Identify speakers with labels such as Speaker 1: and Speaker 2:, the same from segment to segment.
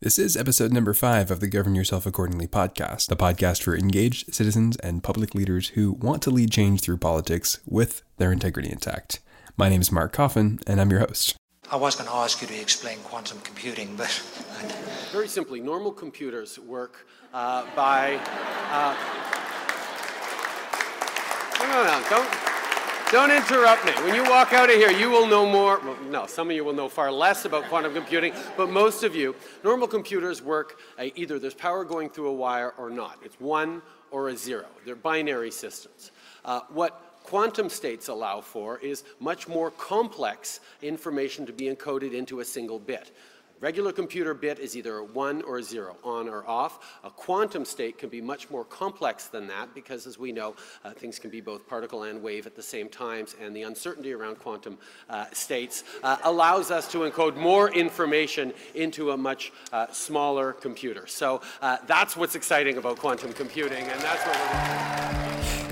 Speaker 1: This is episode number five of the Govern Yourself Accordingly podcast, the podcast for engaged citizens and public leaders who want to lead change through politics with their integrity intact. My name is Mark Coffin, and I'm your host.
Speaker 2: I was going to ask you to explain quantum computing, but.
Speaker 3: Very simply, normal computers work uh, by. Uh... No, no, no, don't. Don't interrupt me. When you walk out of here, you will know more. Well, no, some of you will know far less about quantum computing, but most of you, normal computers work uh, either there's power going through a wire or not. It's one or a zero. They're binary systems. Uh, what quantum states allow for is much more complex information to be encoded into a single bit. Regular computer bit is either a 1 or a 0, on or off. A quantum state can be much more complex than that because, as we know, uh, things can be both particle and wave at the same times, and the uncertainty around quantum uh, states uh, allows us to encode more information into a much uh, smaller computer. So uh, that's what's exciting about quantum computing, and that's what we're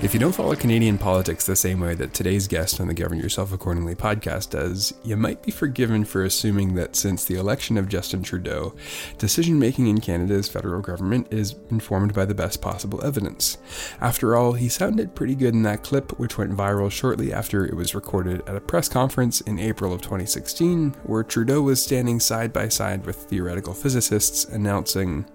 Speaker 1: if you don't follow Canadian politics the same way that today's guest on the Govern Yourself Accordingly podcast does, you might be forgiven for assuming that since the election of Justin Trudeau, decision making in Canada's federal government is informed by the best possible evidence. After all, he sounded pretty good in that clip, which went viral shortly after it was recorded at a press conference in April of 2016, where Trudeau was standing side by side with theoretical physicists announcing,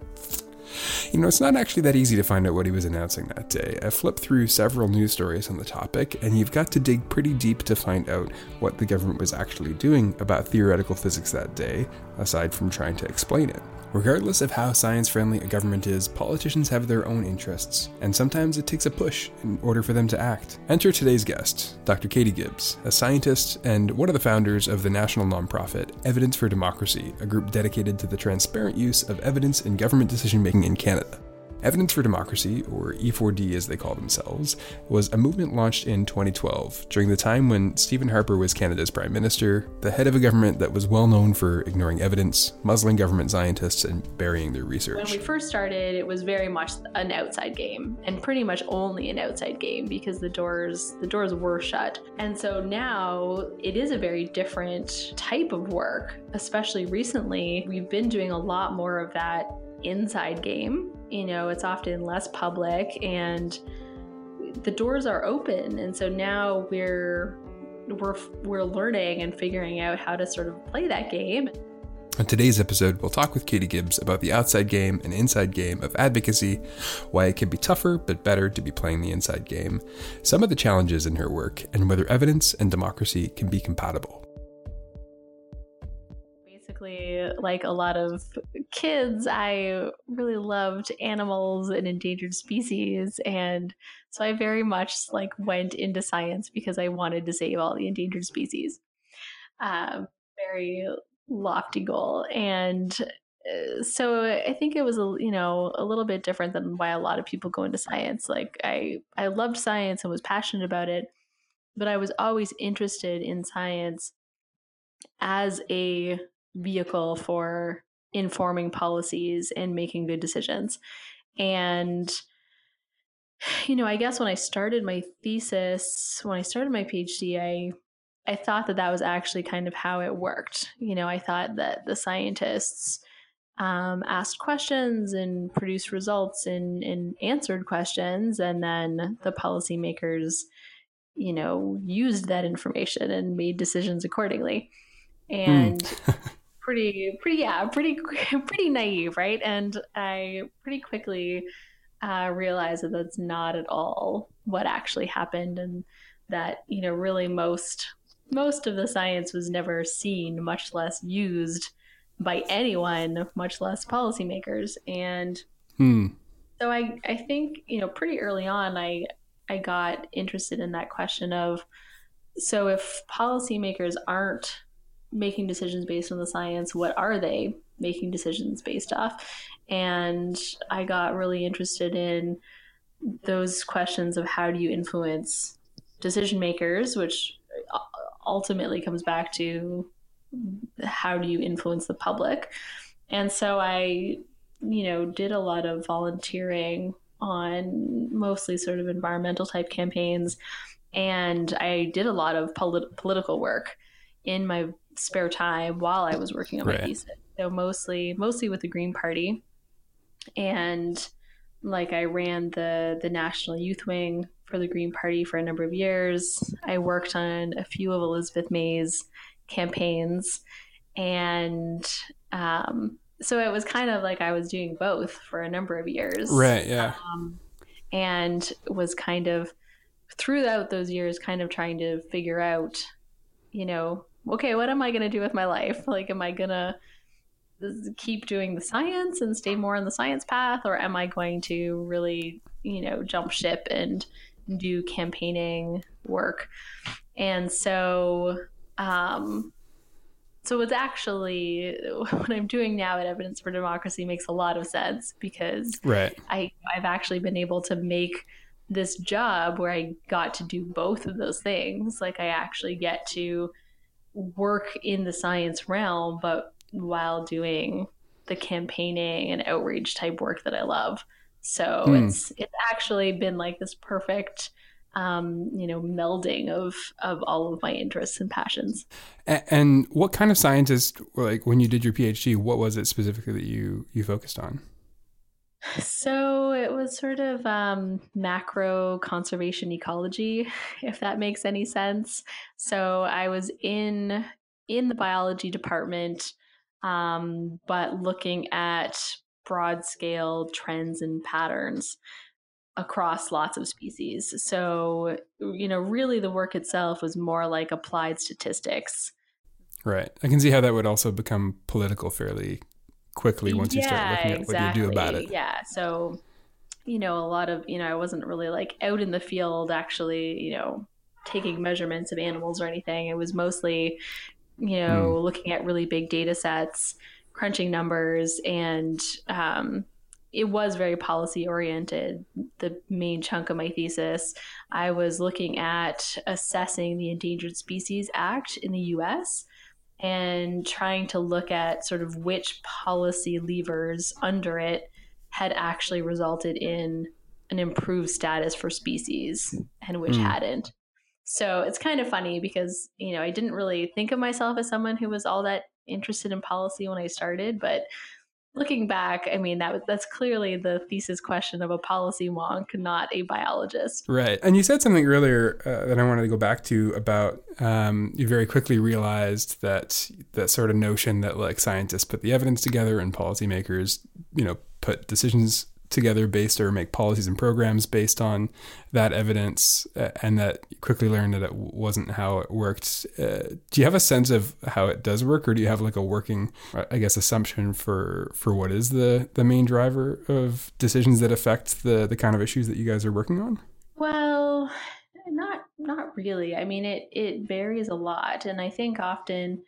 Speaker 1: you know, it's not actually that easy to find out what he was announcing that day. I flipped through several news stories on the topic, and you've got to dig pretty deep to find out what the government was actually doing about theoretical physics that day, aside from trying to explain it. Regardless of how science friendly a government is, politicians have their own interests, and sometimes it takes a push in order for them to act. Enter today's guest, Dr. Katie Gibbs, a scientist and one of the founders of the national nonprofit Evidence for Democracy, a group dedicated to the transparent use of evidence in government decision making in Canada. Evidence for Democracy, or E4D as they call themselves, was a movement launched in 2012 during the time when Stephen Harper was Canada's Prime Minister, the head of a government that was well known for ignoring evidence, muzzling government scientists, and burying their research.
Speaker 4: When we first started, it was very much an outside game, and pretty much only an outside game because the doors the doors were shut. And so now it is a very different type of work, especially recently. We've been doing a lot more of that inside game. You know, it's often less public and the doors are open. And so now we're we're we're learning and figuring out how to sort of play that game.
Speaker 1: On today's episode, we'll talk with Katie Gibbs about the outside game and inside game of advocacy, why it can be tougher but better to be playing the inside game, some of the challenges in her work, and whether evidence and democracy can be compatible
Speaker 4: like a lot of kids, I really loved animals and endangered species. And so I very much like went into science because I wanted to save all the endangered species. Um, very lofty goal. And uh, so I think it was a you know a little bit different than why a lot of people go into science. Like I I loved science and was passionate about it, but I was always interested in science as a vehicle for informing policies and making good decisions. And you know, I guess when I started my thesis, when I started my PhD, I I thought that that was actually kind of how it worked. You know, I thought that the scientists um, asked questions and produced results and, and answered questions, and then the policymakers, you know, used that information and made decisions accordingly. Hmm. And mm. pretty pretty yeah pretty pretty naive right and i pretty quickly uh, realized that that's not at all what actually happened and that you know really most most of the science was never seen much less used by anyone much less policymakers and hmm. so i i think you know pretty early on i i got interested in that question of so if policymakers aren't making decisions based on the science, what are they making decisions based off? And I got really interested in those questions of how do you influence decision makers, which ultimately comes back to how do you influence the public. And so I, you know, did a lot of volunteering on mostly sort of environmental type campaigns. And I did a lot of polit- political work in my spare time while I was working on my
Speaker 1: right.
Speaker 4: thesis. So mostly mostly with the Green Party. And like I ran the the National Youth Wing for the Green Party for a number of years. I worked on a few of Elizabeth May's campaigns and um, so it was kind of like I was doing both for a number of years.
Speaker 1: Right, yeah.
Speaker 4: Um, and was kind of throughout those years kind of trying to figure out, you know, okay, what am I going to do with my life? Like, am I going to keep doing the science and stay more on the science path, or am I going to really, you know, jump ship and do campaigning work? And so, um, so it's actually what I'm doing now at Evidence for Democracy makes a lot of sense because
Speaker 1: right.
Speaker 4: I I've actually been able to make this job where I got to do both of those things. Like I actually get to work in the science realm, but while doing the campaigning and outreach type work that I love. So mm. it's it's actually been like this perfect um, you know, melding of of all of my interests and passions.
Speaker 1: And, and what kind of scientist, like when you did your PhD, what was it specifically that you you focused on?
Speaker 4: So it was sort of um, macro conservation ecology, if that makes any sense. So I was in in the biology department, um, but looking at broad scale trends and patterns across lots of species. So, you know, really the work itself was more like applied statistics.
Speaker 1: Right. I can see how that would also become political fairly quickly once yeah, you start looking at exactly. what you do about it.
Speaker 4: Yeah. So, you know, a lot of, you know, I wasn't really like out in the field actually, you know, taking measurements of animals or anything. It was mostly, you know, mm. looking at really big data sets, crunching numbers, and um, it was very policy oriented. The main chunk of my thesis, I was looking at assessing the Endangered Species Act in the US and trying to look at sort of which policy levers under it had actually resulted in an improved status for species and which mm. hadn't. So it's kind of funny because, you know, I didn't really think of myself as someone who was all that interested in policy when I started, but looking back, I mean that that's clearly the thesis question of a policy wonk, not a biologist.
Speaker 1: Right. And you said something earlier uh, that I wanted to go back to about um, you very quickly realized that that sort of notion that like scientists put the evidence together and policymakers, you know, put decisions together based or make policies and programs based on that evidence uh, and that quickly learned that it wasn't how it worked. Uh, do you have a sense of how it does work or do you have like a working i guess assumption for for what is the the main driver of decisions that affect the the kind of issues that you guys are working on?
Speaker 4: Well not not really. I mean it it varies a lot and i think often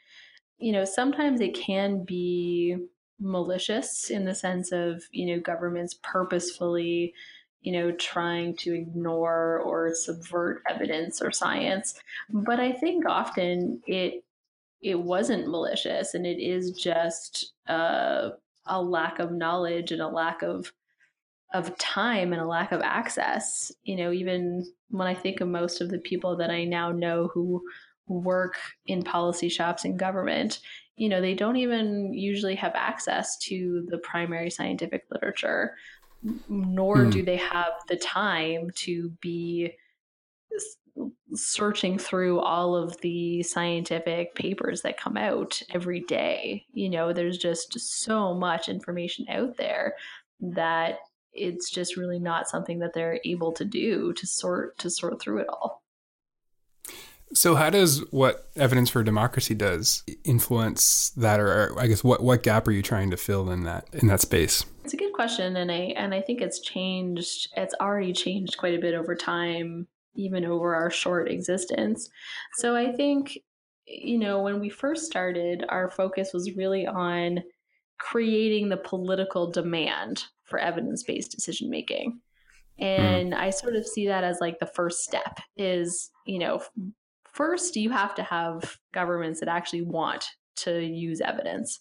Speaker 4: you know sometimes it can be malicious in the sense of you know governments purposefully you know trying to ignore or subvert evidence or science. But i think often it it wasn't malicious and it is just uh, a lack of knowledge and a lack of of time and a lack of access. You know even when i think of most of the people that i now know who work in policy shops in government you know, they don't even usually have access to the primary scientific literature, nor mm. do they have the time to be searching through all of the scientific papers that come out every day. You know, there's just so much information out there that it's just really not something that they're able to do to sort to sort through it all.
Speaker 1: So, how does what Evidence for Democracy does influence that, or, I guess what what gap are you trying to fill in that in that space?
Speaker 4: It's a good question, and I and I think it's changed. It's already changed quite a bit over time, even over our short existence. So, I think you know when we first started, our focus was really on creating the political demand for evidence based decision making. Hmm. And mm. I sort of see that as like the first step is, you know, first you have to have governments that actually want to use evidence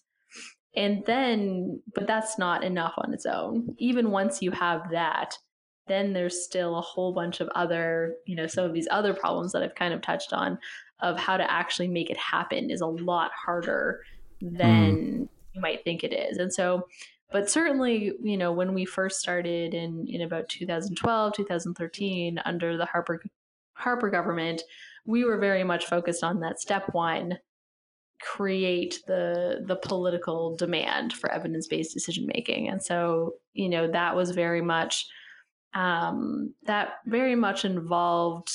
Speaker 4: and then but that's not enough on its own even once you have that then there's still a whole bunch of other you know some of these other problems that i've kind of touched on of how to actually make it happen is a lot harder than mm. you might think it is. And so, but certainly, you know, when we first started in in about 2012, 2013, under the Harper Harper government, we were very much focused on that step one create the the political demand for evidence-based decision making and so you know that was very much um, that very much involved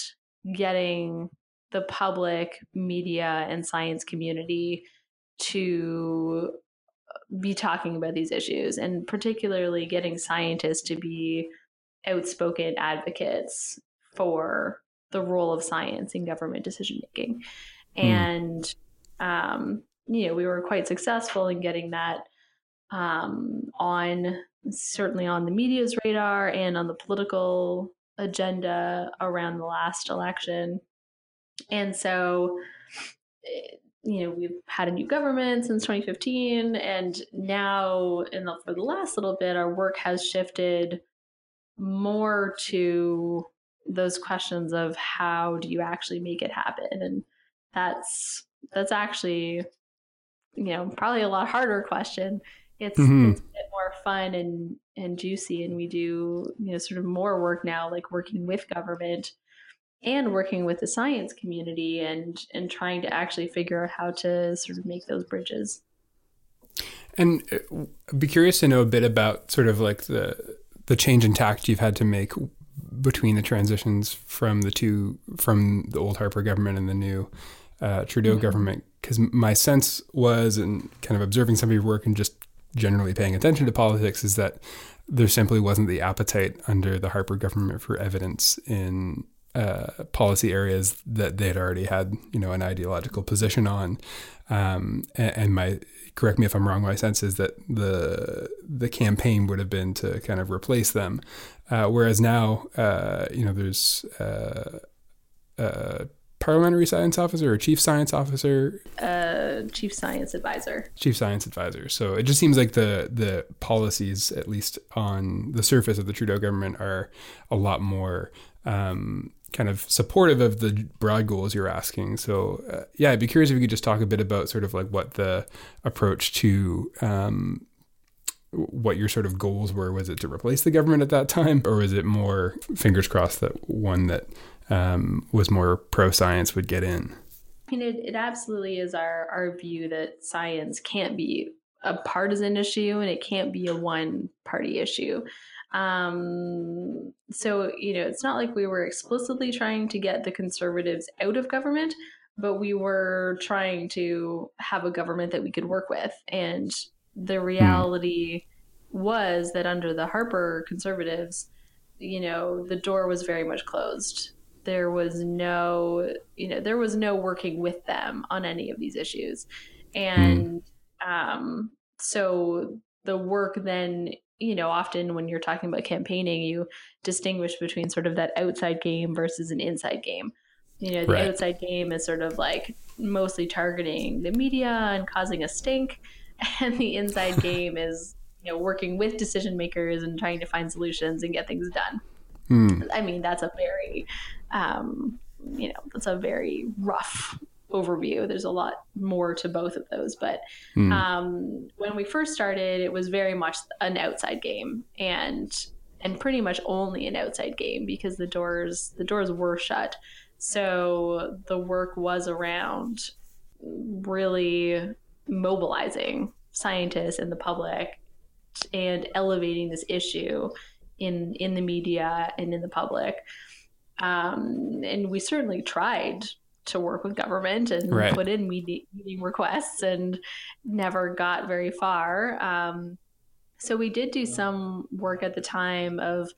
Speaker 4: getting the public media and science community to be talking about these issues and particularly getting scientists to be outspoken advocates for the role of science in government decision making mm. and um, you know, we were quite successful in getting that um, on certainly on the media's radar and on the political agenda around the last election. And so, eh, you know, we've had a new government since 2015, and now, in the, for the last little bit, our work has shifted more to those questions of how do you actually make it happen, and that's that's actually you know probably a lot harder question. It's, mm-hmm. it's a bit more fun and and juicy and we do you know sort of more work now like working with government and working with the science community and and trying to actually figure out how to sort of make those bridges.
Speaker 1: And I'd uh, be curious to know a bit about sort of like the the change in tact you've had to make between the transitions from the two from the old Harper government and the new uh, Trudeau mm-hmm. government because my sense was, and kind of observing some of your work and just generally paying attention to politics, is that there simply wasn't the appetite under the Harper government for evidence in uh, policy areas that they had already had, you know, an ideological position on. Um, and, and, my correct me if I'm wrong. My sense is that the the campaign would have been to kind of replace them, uh, whereas now, uh, you know, there's uh, uh, parliamentary science officer or chief science officer?
Speaker 4: Uh, chief science advisor.
Speaker 1: Chief science advisor. So it just seems like the the policies, at least on the surface of the Trudeau government, are a lot more um, kind of supportive of the broad goals you're asking. So uh, yeah, I'd be curious if you could just talk a bit about sort of like what the approach to um, what your sort of goals were. Was it to replace the government at that time, or was it more fingers crossed that one that um, was more pro science would get in.
Speaker 4: I mean, it, it absolutely is our, our view that science can't be a partisan issue and it can't be a one party issue. Um, so, you know, it's not like we were explicitly trying to get the conservatives out of government, but we were trying to have a government that we could work with. And the hmm. reality hmm. was that under the Harper conservatives, you know, the door was very much closed there was no you know there was no working with them on any of these issues and mm. um, so the work then you know often when you're talking about campaigning you distinguish between sort of that outside game versus an inside game you know the right. outside game is sort of like mostly targeting the media and causing a stink and the inside game is you know working with decision makers and trying to find solutions and get things done Hmm. I mean, that's a very, um, you know, that's a very rough overview. There's a lot more to both of those. But hmm. um, when we first started, it was very much an outside game and and pretty much only an outside game because the doors the doors were shut. So the work was around really mobilizing scientists and the public and elevating this issue in in the media and in the public. Um, and we certainly tried to work with government and right. put in meeting, meeting, requests and never got very far. Um, so we did do some work at the time of,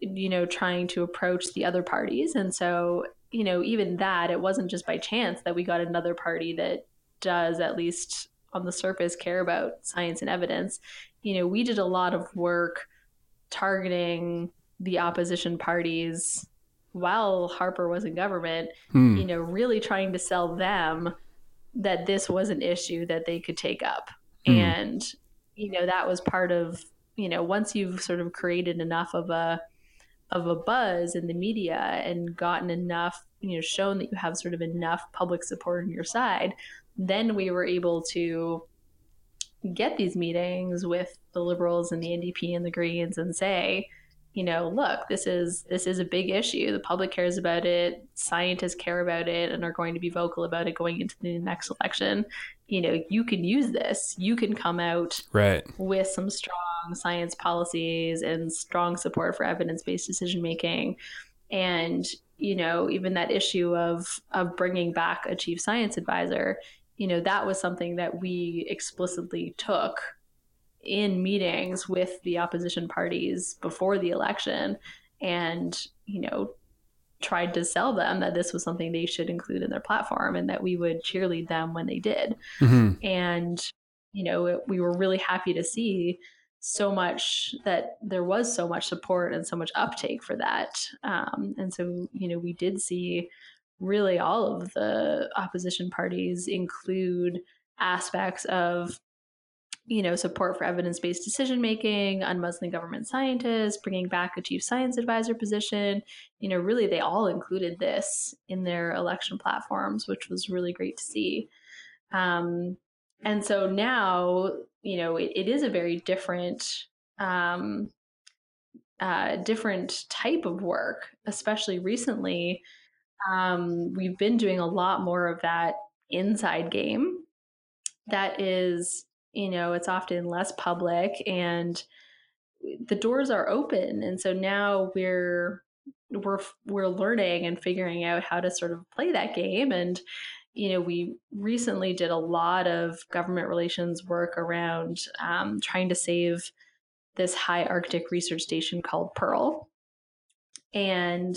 Speaker 4: you know, trying to approach the other parties. And so, you know, even that, it wasn't just by chance that we got another party that does at least on the surface care about science and evidence. You know, we did a lot of work targeting the opposition parties while Harper was in government, hmm. you know, really trying to sell them that this was an issue that they could take up. Hmm. And, you know, that was part of, you know, once you've sort of created enough of a of a buzz in the media and gotten enough, you know, shown that you have sort of enough public support on your side, then we were able to get these meetings with the liberals and the NDP and the Greens and say, you know, look, this is this is a big issue. The public cares about it, scientists care about it, and are going to be vocal about it going into the next election. You know, you can use this. You can come out
Speaker 1: right
Speaker 4: with some strong science policies and strong support for evidence-based decision making. And you know, even that issue of of bringing back a chief science advisor, you know, that was something that we explicitly took in meetings with the opposition parties before the election and, you know, tried to sell them that this was something they should include in their platform and that we would cheerlead them when they did. Mm-hmm. And, you know, it, we were really happy to see so much that there was so much support and so much uptake for that. Um, and so, you know, we did see really all of the opposition parties include aspects of you know, support for evidence based decision making, unmuzzling government scientists, bringing back a chief science advisor position. You know, really, they all included this in their election platforms, which was really great to see. Um, and so now, you know, it, it is a very different, um, uh, different type of work, especially recently. Um, we've been doing a lot more of that inside game that is you know it's often less public and the doors are open. And so now we're we're we're learning and figuring out how to sort of play that game. And you know we recently did a lot of government relations work around um, trying to save this high arctic research station called PEARL. And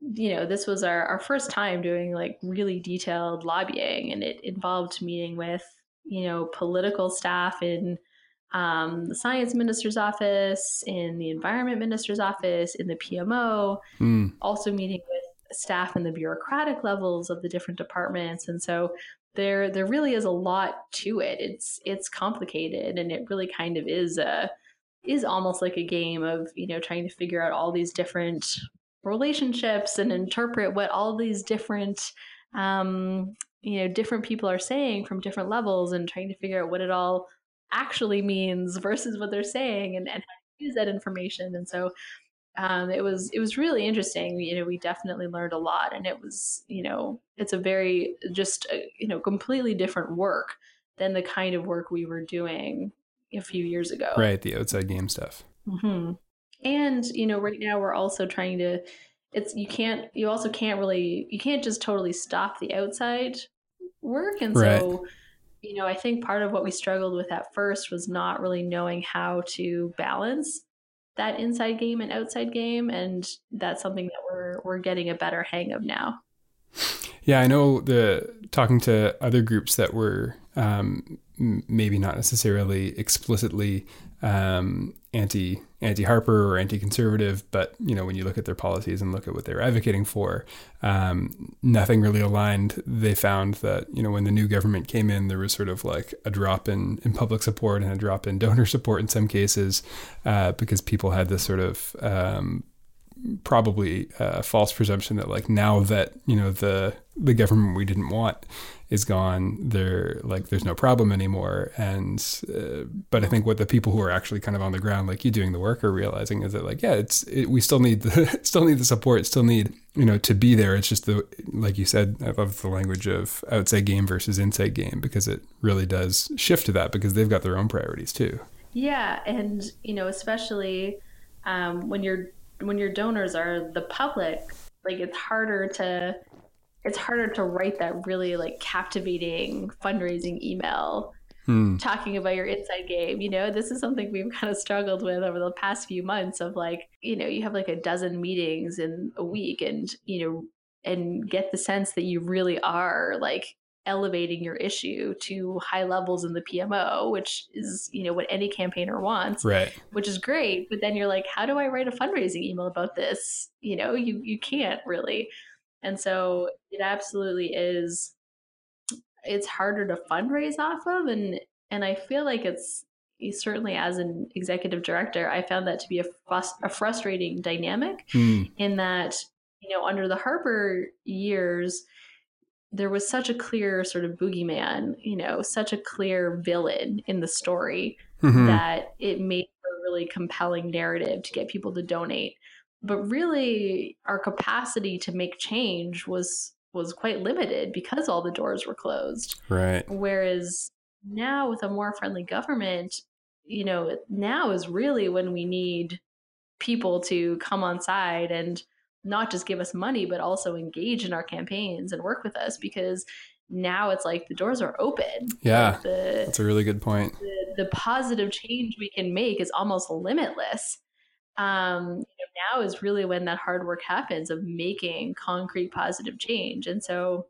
Speaker 4: you know this was our, our first time doing like really detailed lobbying and it involved meeting with you know, political staff in um, the science minister's office, in the environment minister's office, in the PMO, mm. also meeting with staff in the bureaucratic levels of the different departments. And so there there really is a lot to it. It's it's complicated and it really kind of is a is almost like a game of, you know, trying to figure out all these different relationships and interpret what all these different um, you know different people are saying from different levels and trying to figure out what it all actually means versus what they're saying and, and how to use that information. And so um, it was it was really interesting. You know we definitely learned a lot and it was you know it's a very just a, you know completely different work than the kind of work we were doing a few years ago.
Speaker 1: Right the outside game stuff.
Speaker 4: Mm-hmm. and you know right now we're also trying to it's you can't you also can't really you can't just totally stop the outside work. And right. so you know i think part of what we struggled with at first was not really knowing how to balance that inside game and outside game. And that's something that we're we're getting a better hang of now.
Speaker 1: Yeah i know the talking to other groups that were um, maybe not necessarily explicitly um, anti anti Harper or anti conservative, but you know when you look at their policies and look at what they're advocating for, um, nothing really aligned. They found that you know when the new government came in, there was sort of like a drop in in public support and a drop in donor support in some cases uh, because people had this sort of um, probably a false presumption that like now that you know the the government we didn't want is gone there like there's no problem anymore. And uh, but i think what the people who are actually kind of on the ground like you doing the work are realizing is that like yeah it's it, we still need the still need the support still need you know to be there. It's just the like you said i love the language of outside game versus inside game because it really does shift to that because they've got their own priorities too.
Speaker 4: Yeah and you know especially um, when your when your donors are the public like it's harder to it's harder to write that really like captivating fundraising email hmm. talking about your inside game. You know, this is something we've kind of struggled with over the past few months of like, you know, you have like a dozen meetings in a week and, you know, and get the sense that you really are like elevating your issue to high levels in the PMO, which is, you know, what any campaigner wants.
Speaker 1: Right.
Speaker 4: Which is great. But then you're like, how do I write a fundraising email about this? You know, you you can't really. And so it absolutely is it's harder to fundraise off of and and I feel like it's certainly as an executive director, I found that to be a, frust- a frustrating dynamic mm. in that, you know, under the Harper years, there was such a clear sort of boogeyman, you know, such a clear villain in the story mm-hmm. that it made a really compelling narrative to get people to donate. But really, our capacity to make change was was quite limited because all the doors were closed.
Speaker 1: Right.
Speaker 4: Whereas now, with a more friendly government, you know, now is really when we need people to come on side and not just give us money, but also engage in our campaigns and work with us because now it's like the doors are open.
Speaker 1: Yeah.
Speaker 4: the,
Speaker 1: that's a really good point.
Speaker 4: The, the, positive change we can make is almost limitless. Um, now is really when that hard work happens of making concrete positive change. And so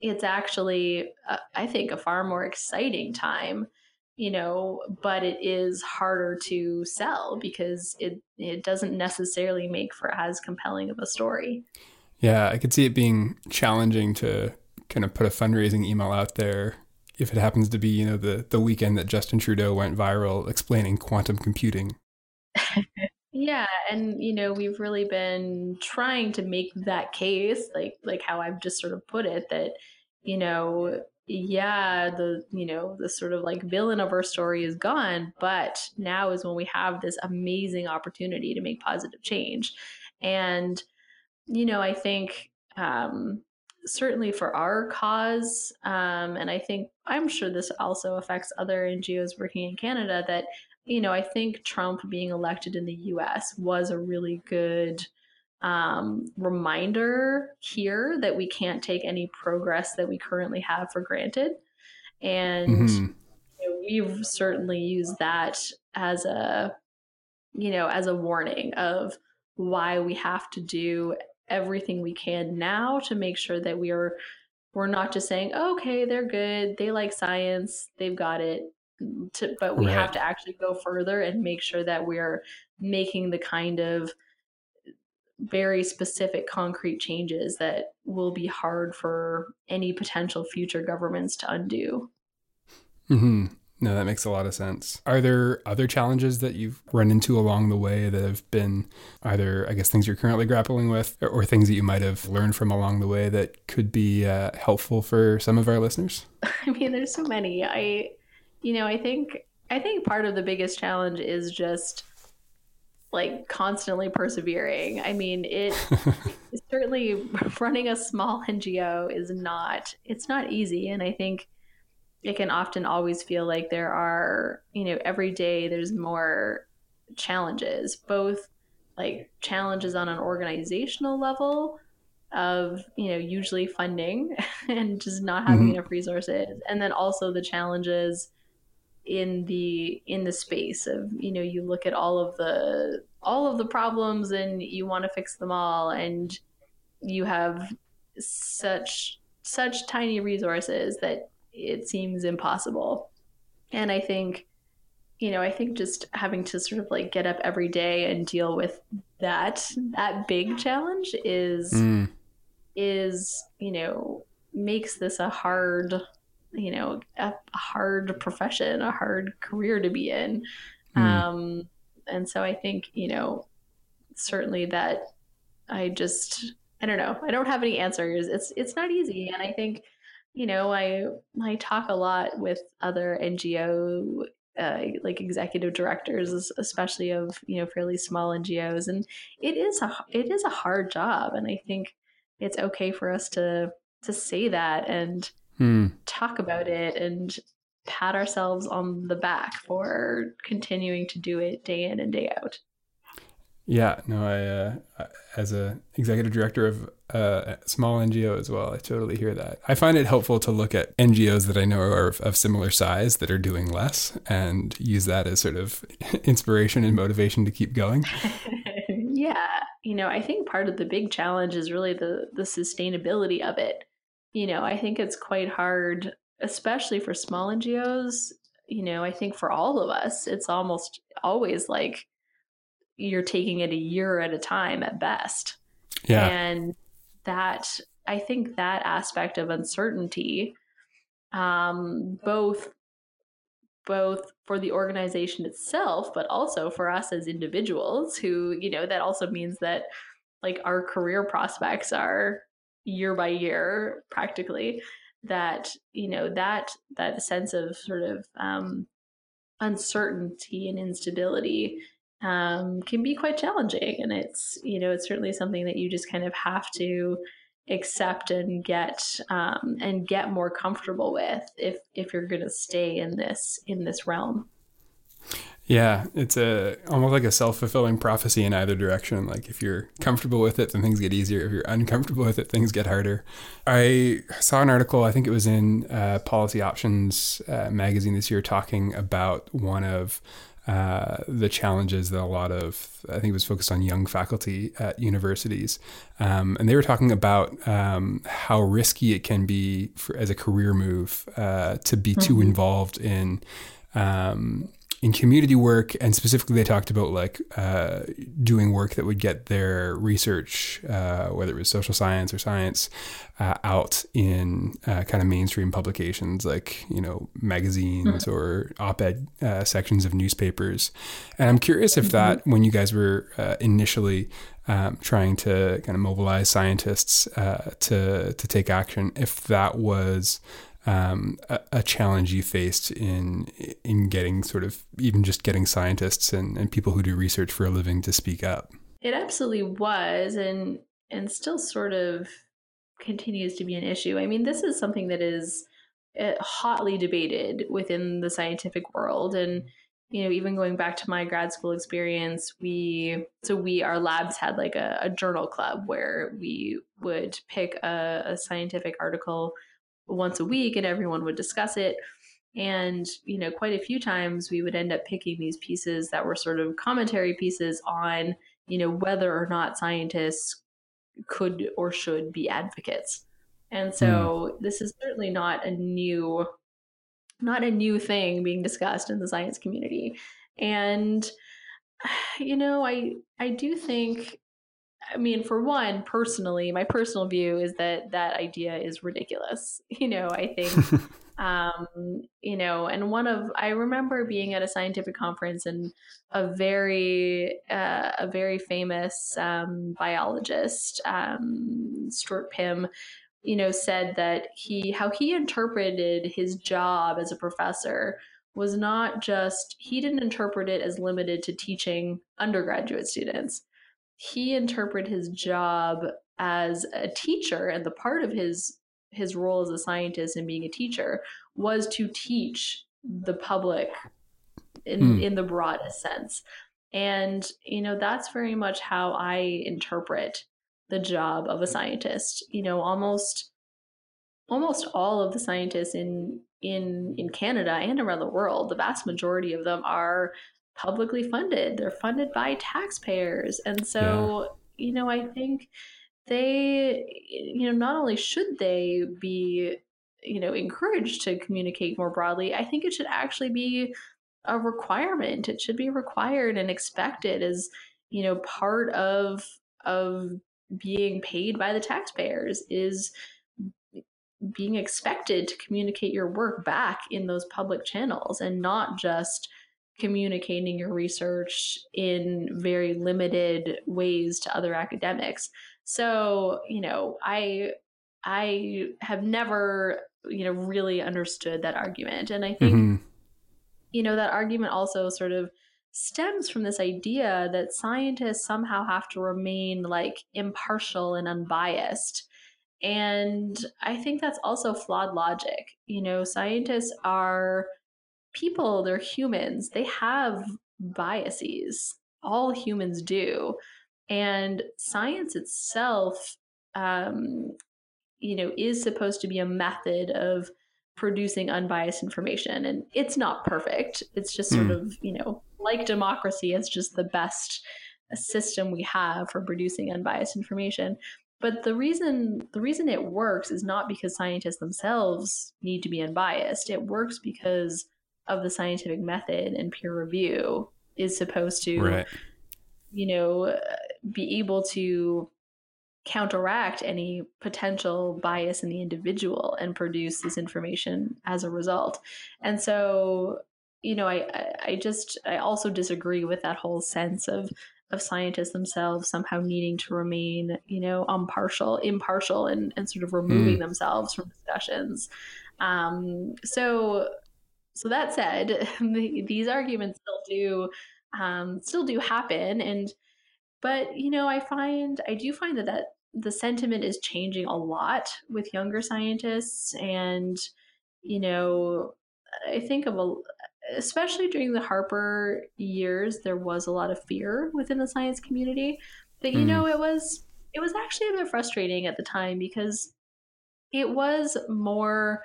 Speaker 4: it's actually, uh, I think, a far more exciting time you know but it is harder to sell because it it doesn't necessarily make for as compelling of a story.
Speaker 1: Yeah i could see it being challenging to kind of put a fundraising email out there if it happens to be you know the the weekend that justin trudeau went viral explaining quantum computing.
Speaker 4: Yeah and you know we've really been trying to make that case like like how i've just sort of put it that you know yeah, the you know the sort of like villain of our story is gone, but now is when we have this amazing opportunity to make positive change, and you know I think um, certainly for our cause, um, and I think I'm sure this also affects other NGOs working in Canada that you know I think Trump being elected in the U.S. was a really good um, reminder here that we can't take any progress that we currently have for granted. And mm-hmm. you know, we've certainly used that as a, you know, as a warning of why we have to do everything we can now to make sure that we are we're not just saying oh, okay they're good they like science they've got it to, but we right. have to actually go further and make sure that we're making the kind of very specific concrete changes that will be hard for any potential future governments to undo.
Speaker 1: hmm No, that makes a lot of sense. Are there other challenges that you've run into along the way that have been either, I guess, things you're currently grappling with or, or things that you might have learned from along the way that could be uh, helpful for some of our listeners?
Speaker 4: I mean, there's so many. I, you know, I think, I think part of the biggest challenge is just like constantly persevering. I mean, it certainly running a small NGO is not it's not easy and I think it can often always feel like there are, you know, every day there's more challenges, both like challenges on an organizational level of, you know, usually funding and just not having mm-hmm. enough resources and then also the challenges in the in the space of you know you look at all of the all of the problems and you want to fix them all and you have such such tiny resources that it seems impossible and i think you know i think just having to sort of like get up every day and deal with that that big challenge is mm. is you know makes this a hard you know a, hard profession a hard career to be in. Mm. um and so i think you know certainly that i just i don't know i don't have any answers. It's it's not easy. And i think you know i i talk a lot with other ngo uh, like executive directors especially of you know fairly small ngos and it is a it is a hard job. And i think it's okay for us to to say that. And hmm. talk about it and pat ourselves on the back for continuing to do it day in and day out.
Speaker 1: Yeah, no, I, uh, as a executive director of a small NGO as well, I totally hear that. I find it helpful to look at NGOs that I know are of, of similar size that are doing less and use that as sort of inspiration and motivation to keep going.
Speaker 4: yeah, you know, I think part of the big challenge is really the the sustainability of it you know, I think it's quite hard, especially for small NGOs. You know, I think for all of us, it's almost always like you're taking it a year at a time at best.
Speaker 1: Yeah.
Speaker 4: And that, I think that aspect of uncertainty, um, both both for the organization itself, but also for us as individuals who, you know, that also means that like our career prospects are year by year practically that you know that that sense of sort of um, uncertainty and instability um, can be quite challenging and it's you know it's certainly something that you just kind of have to accept and get um, and get more comfortable with if if you're going to stay in this in this realm
Speaker 1: yeah, it's a almost like a self fulfilling prophecy in either direction. Like if you're comfortable with it, then things get easier. If you're uncomfortable with it, things get harder. I saw an article. I think it was in uh, Policy Options uh, magazine this year, talking about one of uh, the challenges that a lot of I think it was focused on young faculty at universities, um, and they were talking about um, how risky it can be for, as a career move uh, to be mm-hmm. too involved in. Um, in community work, and specifically, they talked about like uh, doing work that would get their research, uh, whether it was social science or science, uh, out in uh, kind of mainstream publications like you know magazines mm-hmm. or op-ed uh, sections of newspapers. And I'm curious if that, mm-hmm. when you guys were uh, initially um, trying to kind of mobilize scientists to to take action, if that was um, a, a, challenge you faced in in getting sort of even just getting scientists and, and people who do research for a living to speak up?
Speaker 4: It absolutely was, and and still sort of continues to be an issue. I mean, this is something that is uh, hotly debated within the scientific world, and you know, even going back to my grad school experience, we so we our labs had like a, a journal club where we would pick a, a scientific article once a week and everyone would discuss it. And, you know, quite a few times we would end up picking these pieces that were sort of commentary pieces on, you know, whether or not scientists could or should be advocates. And so mm. this is certainly not a new not a new thing being discussed in the science community. And you know, I I do think I mean, for one, personally, my personal view is that that idea is ridiculous. You know, I think, um, you know, and one of I remember being at a scientific conference and a very uh, a very famous um, biologist, um, Stuart Pimm, you know, said that he how he interpreted his job as a professor was not just he didn't interpret it as limited to teaching undergraduate students he interpreted his job as a teacher and the part of his his role as a scientist and being a teacher was to teach the public in mm. in the broadest sense and you know that's very much how i interpret the job of a scientist you know almost almost all of the scientists in in in Canada and around the world the vast majority of them are publicly funded. They're funded by taxpayers. And so, yeah. you know, I think they, you know, not only should they be, you know, encouraged to communicate more broadly, I think it should actually be a requirement. It should be required and expected as, you know, part of of being paid by the taxpayers is being expected to communicate your work back in those public channels and not just communicating your research in very limited ways to other academics. So, you know, I I have never, you know, really understood that argument. And I think mm-hmm. you know, that argument also sort of stems from this idea that scientists somehow have to remain like impartial and unbiased. And I think that's also flawed logic. You know, scientists are people, they're humans, they have biases. All humans do. And science itself, um, you know, is supposed to be a method of producing unbiased information. And it's not perfect. It's just sort mm. of, you know, like democracy, it's just the best system we have for producing unbiased information. But the reason the reason it works is not because scientists themselves need to be unbiased. It works because of the scientific method and peer review is supposed to right. you know be able to counteract any potential bias in the individual and produce this information as a result and so you know i i just i also disagree with that whole sense of of scientists themselves somehow needing to remain, you know, impartial, impartial, and, and sort of removing mm. themselves from discussions. Um, so, so that said, these arguments still do um, still do happen, and but you know, I find I do find that that the sentiment is changing a lot with younger scientists, and you know, I think of a especially during the Harper years, there was a lot of fear within the science community. That you mm. know, it was it was actually a bit frustrating at the time because it was more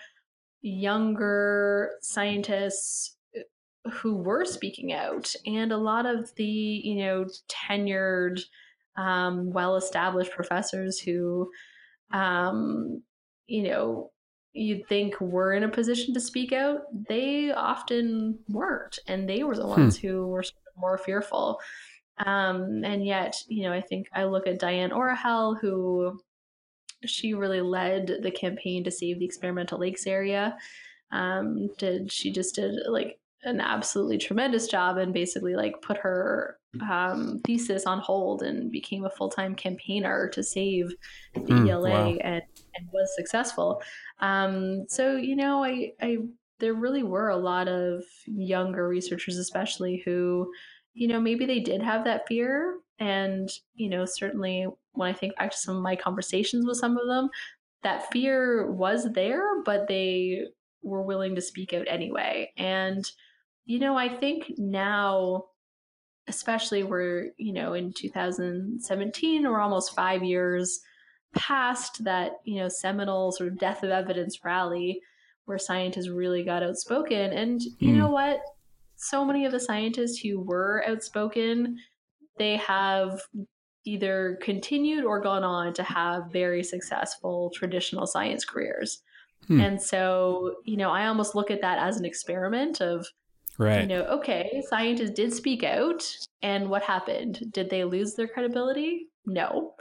Speaker 4: younger scientists who were speaking out, and a lot of the you know tenured, um, well-established professors who, um, you know, you'd think were in a position to speak out, they often weren't. And they were the hmm. ones hmm. who were sort of more fearful. Um, and yet, you know, I think I look at Diane Orihel, who she really led the campaign to save the experimental lakes area. Um, did she just did like an absolutely tremendous job and basically like put her um, thesis on hold and became a full-time campaigner to save the mm, ELA wow. and, and was successful. Um, so you know, I, I there really were a lot of younger researchers, especially who, you know, maybe they did have that fear, and you know, certainly when I think back to some of my conversations with some of them, that fear was there, but they were willing to speak out anyway. And you know, I think now especially we're you know in 2017 we're almost five years past that you know seminal sort of death of evidence rally where scientists really got outspoken and you mm. know what so many of the scientists who were outspoken they have either continued or gone on to have very successful traditional science careers hmm. and so you know i almost look at that as an experiment of
Speaker 1: Right.
Speaker 4: You know, okay, scientists did speak out, and what happened? Did they lose their credibility? No.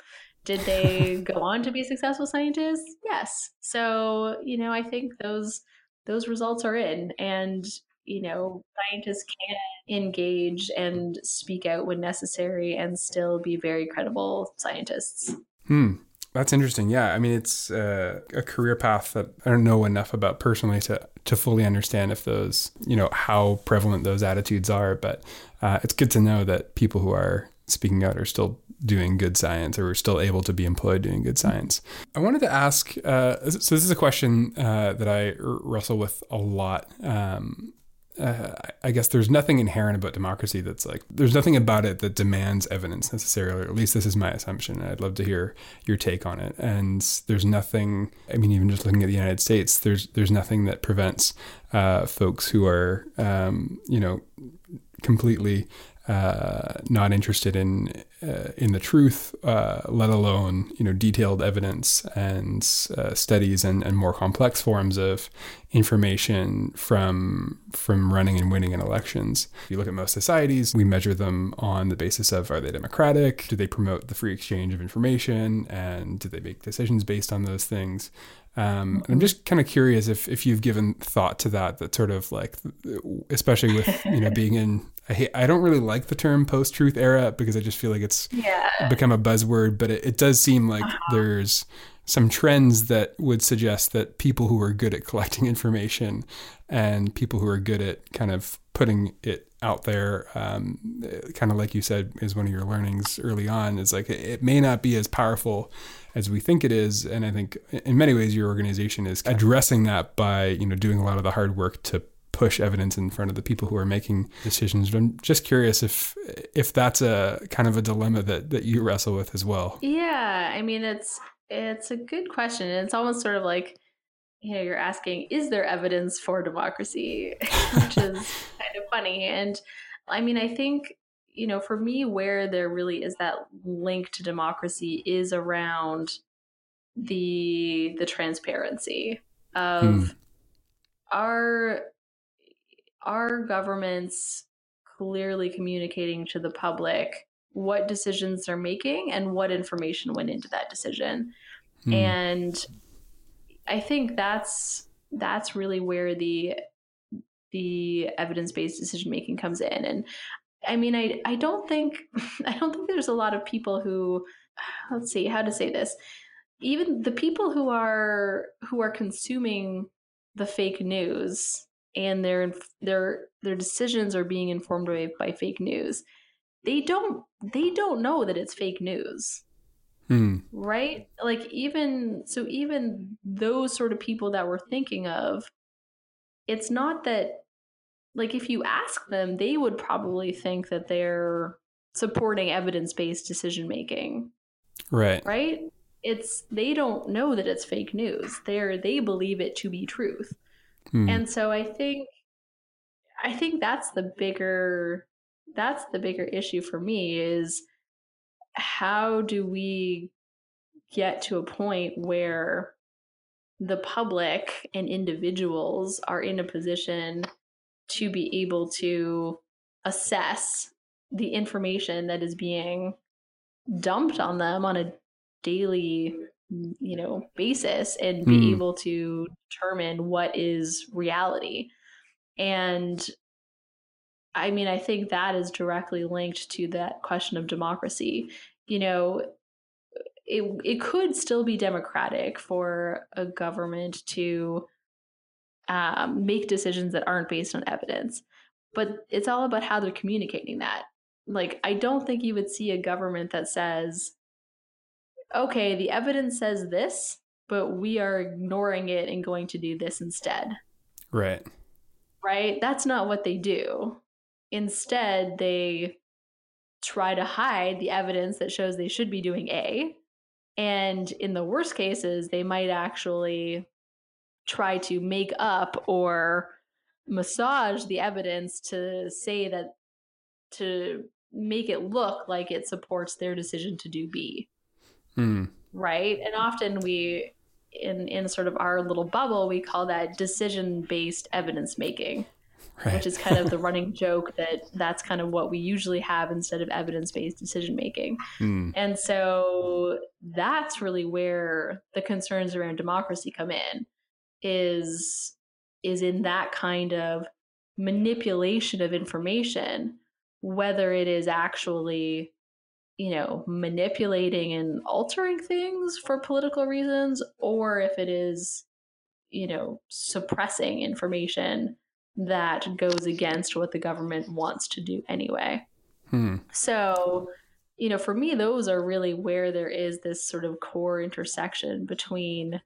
Speaker 4: Did they go on to be successful scientists? Yes. So, you know, I think those those results are in and you know, scientists can engage and speak out when necessary and still be very credible scientists.
Speaker 1: Hmm. That's interesting. Yeah, I mean, it's uh, a career path that I don't know enough about personally to to fully understand if those, you know, how prevalent those attitudes are. But uh, it's good to know that people who are speaking out are still doing good science or are still able to be employed doing good science. I wanted to ask. Uh, so this is a question uh, that I wrestle with a lot. Um, uh, I guess there's nothing inherent about democracy that's like there's nothing about it that demands evidence necessarily. Or at least this is my assumption. I'd love to hear your take on it. And there's nothing. I mean, even just looking at the United States, there's there's nothing that prevents uh, folks who are um, you know completely uh, not interested in uh, in the truth, uh, let alone you know detailed evidence and uh, studies and, and more complex forms of information from from running and winning in elections. If you look at most societies, we measure them on the basis of are they democratic? Do they promote the free exchange of information? And do they make decisions based on those things? Um, and I'm just kind of curious if, if you've given thought to that, that sort of like, especially with, you know, being in, I hate, I don't really like the term post truth era because I just feel like it's
Speaker 4: yeah.
Speaker 1: become a buzzword, but it, it does seem like uh-huh. there's some trends that would suggest that people who are good at collecting information and people who are good at kind of putting it out there, um, kind of like you said, is one of your learnings early on, is like it may not be as powerful as we think it is. And I think in many ways your organization is addressing that by, you know, doing a lot of the hard work to push evidence in front of the people who are making decisions. But I'm just curious if if that's a kind of a dilemma that that you wrestle with as well.
Speaker 4: Yeah, I mean it's it's a good question. It's almost sort of like you know you're asking is there evidence for democracy, which is kind of funny. And I mean I think you know, for me, where there really is that link to democracy is around the the transparency of mm. our our governments clearly communicating to the public what decisions they're making and what information went into that decision. Mm. And I think that's that's really where the the evidence-based decision making comes in and I mean, I I don't think I don't think there's a lot of people who let's see how to say this. Even the people who are who are consuming the fake news and their their their decisions are being informed by, by fake news. They don't they don't know that it's fake news.
Speaker 1: Hmm.
Speaker 4: Right? Like even so even those sort of people that we're thinking of it's not that like if you ask them, they would probably think that they're supporting evidence-based decision making.
Speaker 1: Right.
Speaker 4: Right? It's they don't know that it's fake news. They're they believe it to be truth.
Speaker 1: Hmm.
Speaker 4: And so I think I think that's the bigger that's the bigger issue for me is how do we get to a point where the public and individuals are in a position to be able to assess the information that is being dumped on them on a daily you know basis and be
Speaker 1: Mm.
Speaker 4: able to determine what is reality and i mean i think that is directly linked to that question of democracy. You know it it could still be democratic for a government to um, make decisions that aren't based on evidence but it's all about how they're communicating that. Like i don't think you would see a government that says okay the evidence says this but we are ignoring it and going to do this instead.
Speaker 1: Right.
Speaker 4: right? That's not what they do instead they try to hide the evidence that shows they should be doing a and in the worst cases they might actually try to make up or massage the evidence to say that to make it look like it supports their decision to do B,
Speaker 1: Hmm.
Speaker 4: right? And often we in in sort of our little bubble we call that decision based evidence making
Speaker 1: Right.
Speaker 4: which is kind of the running joke that that's kind of what we usually have instead of evidence based decision making.
Speaker 1: Hmm.
Speaker 4: And so that's really where the concerns around democracy come in is is in that kind of manipulation of information whether it is actually you know manipulating and altering things for political reasons or if it is you know suppressing information that goes against what the government wants to do anyway
Speaker 1: Hmm.
Speaker 4: so, you know, for me, those are really where there is this sort of core intersection between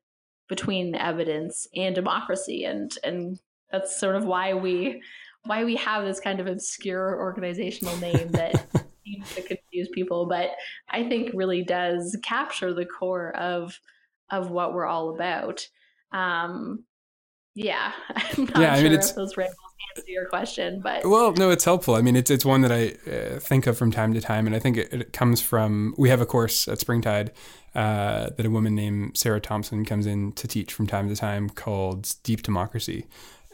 Speaker 4: between evidence and democracy, and and that's sort of why we why we have this kind of obscure organizational name that seems to confuse people, but I think really does capture the core of of what we're all about. Um, yeah, I'm not
Speaker 1: Yeah, I
Speaker 4: sure
Speaker 1: mean,
Speaker 4: if
Speaker 1: it's-
Speaker 4: those rambles answer your question, but
Speaker 1: Well, no, it's helpful. I mean, it's it's one that I uh, think of from time to time, and I think it, it comes from. We have a course at Springtide uh, that a woman named Sarah Thompson comes in to teach from time to time called Deep Democracy,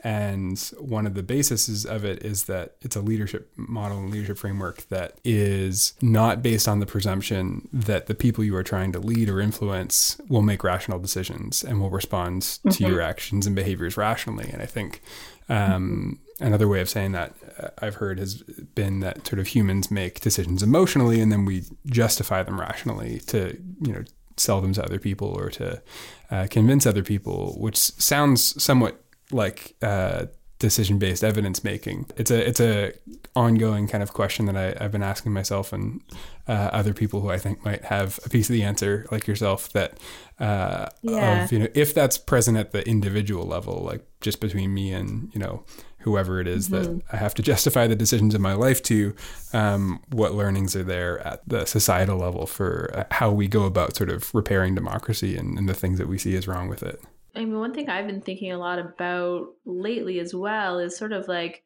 Speaker 1: and one of the bases of it is that it's a leadership model and leadership framework that is not based on the presumption that the people you are trying to lead or influence will make rational decisions and will respond to your actions and behaviors rationally. And I think um, another way of saying that uh, I've heard has been that sort of humans make decisions emotionally and then we justify them rationally to, you know, sell them to other people or to uh, convince other people, which sounds somewhat like uh, decision-based evidence making. It's a it's a ongoing kind of question that I, I've been asking myself and uh, other people who I think might have a piece of the answer, like yourself, that uh,
Speaker 4: Yeah.
Speaker 1: of you know if that's present at the individual level, like just between me and you know whoever it is that I have to justify the decisions in my life to, um, what learnings are there at the societal level for uh, how we go about sort of repairing democracy and, and the things that we see is wrong with it.
Speaker 4: I mean, one thing I've been thinking a lot about lately as well is sort of like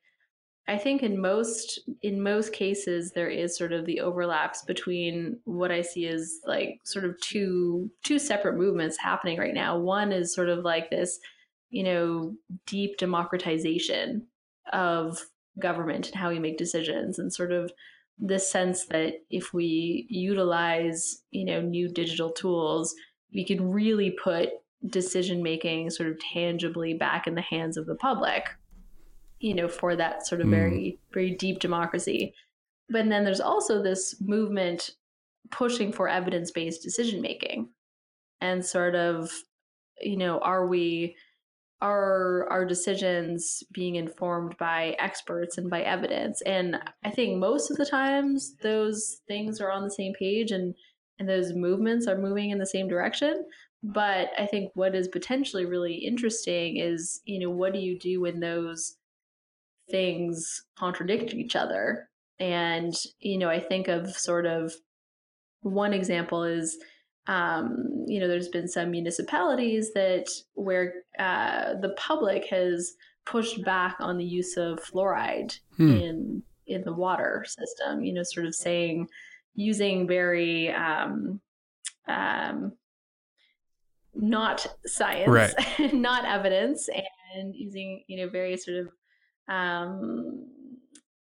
Speaker 4: I think in most in most cases there is sort of the overlaps between what I see as like sort of two two separate movements happening right now. One is sort of like this, you know, deep democratization of government and how we make decisions and sort of this sense that if we utilize, you know, new digital tools, we can really put decision making sort of tangibly back in the hands of the public you know for that sort of
Speaker 1: Mm.
Speaker 4: very very deep democracy but then there's also this movement pushing for evidence based decision making and sort of, you know, are we are our decisions being informed by experts and by evidence and i think most of the times those things are on the same page and and those movements are moving in the same direction but i think what is potentially really interesting is you know what do you do when those things contradict each other and you know i think of sort of one example is um, you know, there's been some municipalities that where uh, the public has pushed back on the use of fluoride hmm. in in the water system. You know, sort of saying using very um, um, not science, right. not evidence, and using you know various sort of um,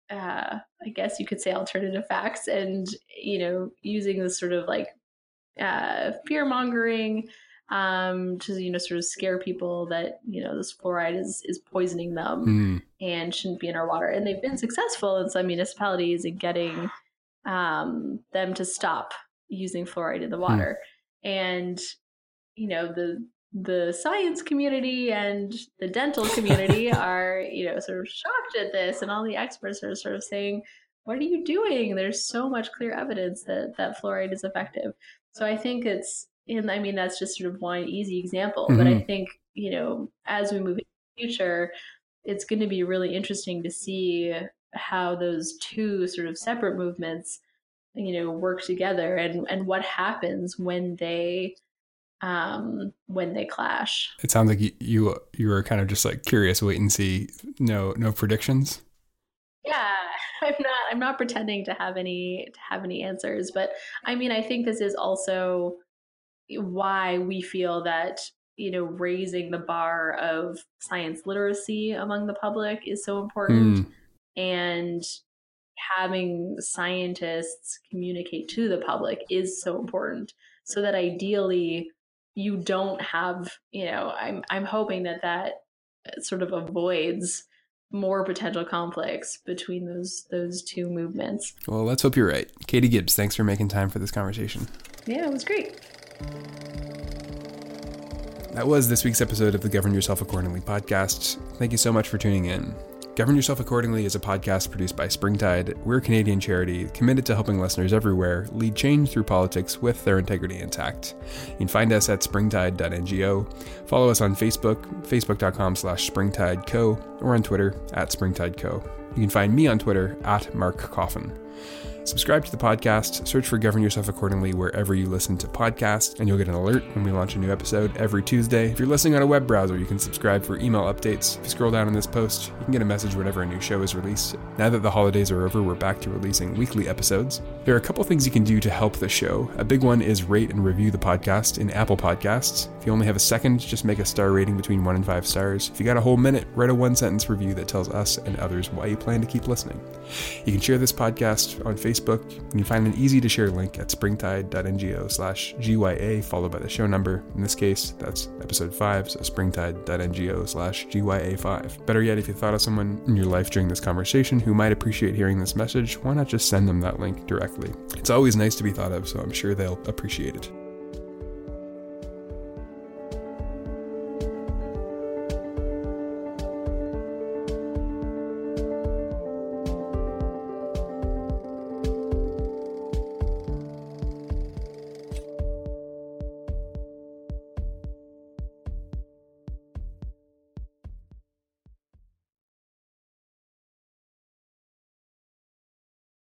Speaker 4: uh, I guess you could say alternative facts, and you know using this sort of like uh, fear mongering um, to you know sort of scare people that you know this fluoride is is poisoning them mm. and shouldn't be in our water. And they've been successful in some municipalities in getting um, them to stop using fluoride in the hmm. water. Mm. And you know the the science community and the dental community are you know sort of shocked at this, and all the experts are sort of saying. What are you doing? There's so much clear evidence that that fluoride is effective. So I think it's, and I mean, that's just sort of one easy example, mm-hmm. but I mm-hmm. think, you know, as we move into the future, it's going to be really interesting to see how those two sort of separate movements, you know, work together and, and what happens when they, um, when they clash.
Speaker 1: It sounds like you, you, you were kind of just like curious, wait and see. No, no predictions.
Speaker 4: Yeah, I'm not I'm not pretending to have any to have any answers, but I mean I think this is also why we feel that you know raising the bar of science literacy among the public is so important mm. and having scientists communicate to the public is so important so that ideally you don't have you know i'm i'm hoping that that uh, sort of avoids more potential conflicts between those those two movements.
Speaker 1: Well, let's hope you're right. Katie Gibbs, thanks for making time for this conversation.
Speaker 4: Yeah, it was great.
Speaker 1: That was this week's episode of the Govern Yourself Accordingly podcast. Thank you so much for tuning in. Govern Yourself Accordingly is a podcast produced by Springtide. We're a Canadian charity committed to helping listeners everywhere lead change through politics with their integrity intact. You can find us at springtide.ngo, follow us on Facebook, facebook.com slash springtideco, or on Twitter at springtideco. You can find me on Twitter at Mark Coffin. Subscribe to the podcast, search for Govern Yourself Accordingly wherever you listen to podcasts, and you'll get an alert when we launch a new episode every Tuesday. If you're listening on a web browser, you can subscribe for email updates. If you scroll down on this post, you can get a message whenever a new show is released. Now that the holidays are over, we're back to releasing weekly episodes. There are a couple things you can do to help the show. A big one is rate and review the podcast in Apple Podcasts. If you only have a second, just make a star rating between one and five stars. If you got a whole minute, write a one sentence review that tells us and others why you plan to keep listening. You can share this podcast on Facebook Facebook. You can find an easy to share link at springtide.ngo slash GYA, followed by the show number. In this case, that's episode 5, so springtide.ngo slash GYA5. Better yet, if you thought of someone in your life during this conversation who might appreciate hearing this message, why not just send them that link directly? It's always nice to be thought of, so I'm sure they'll appreciate it.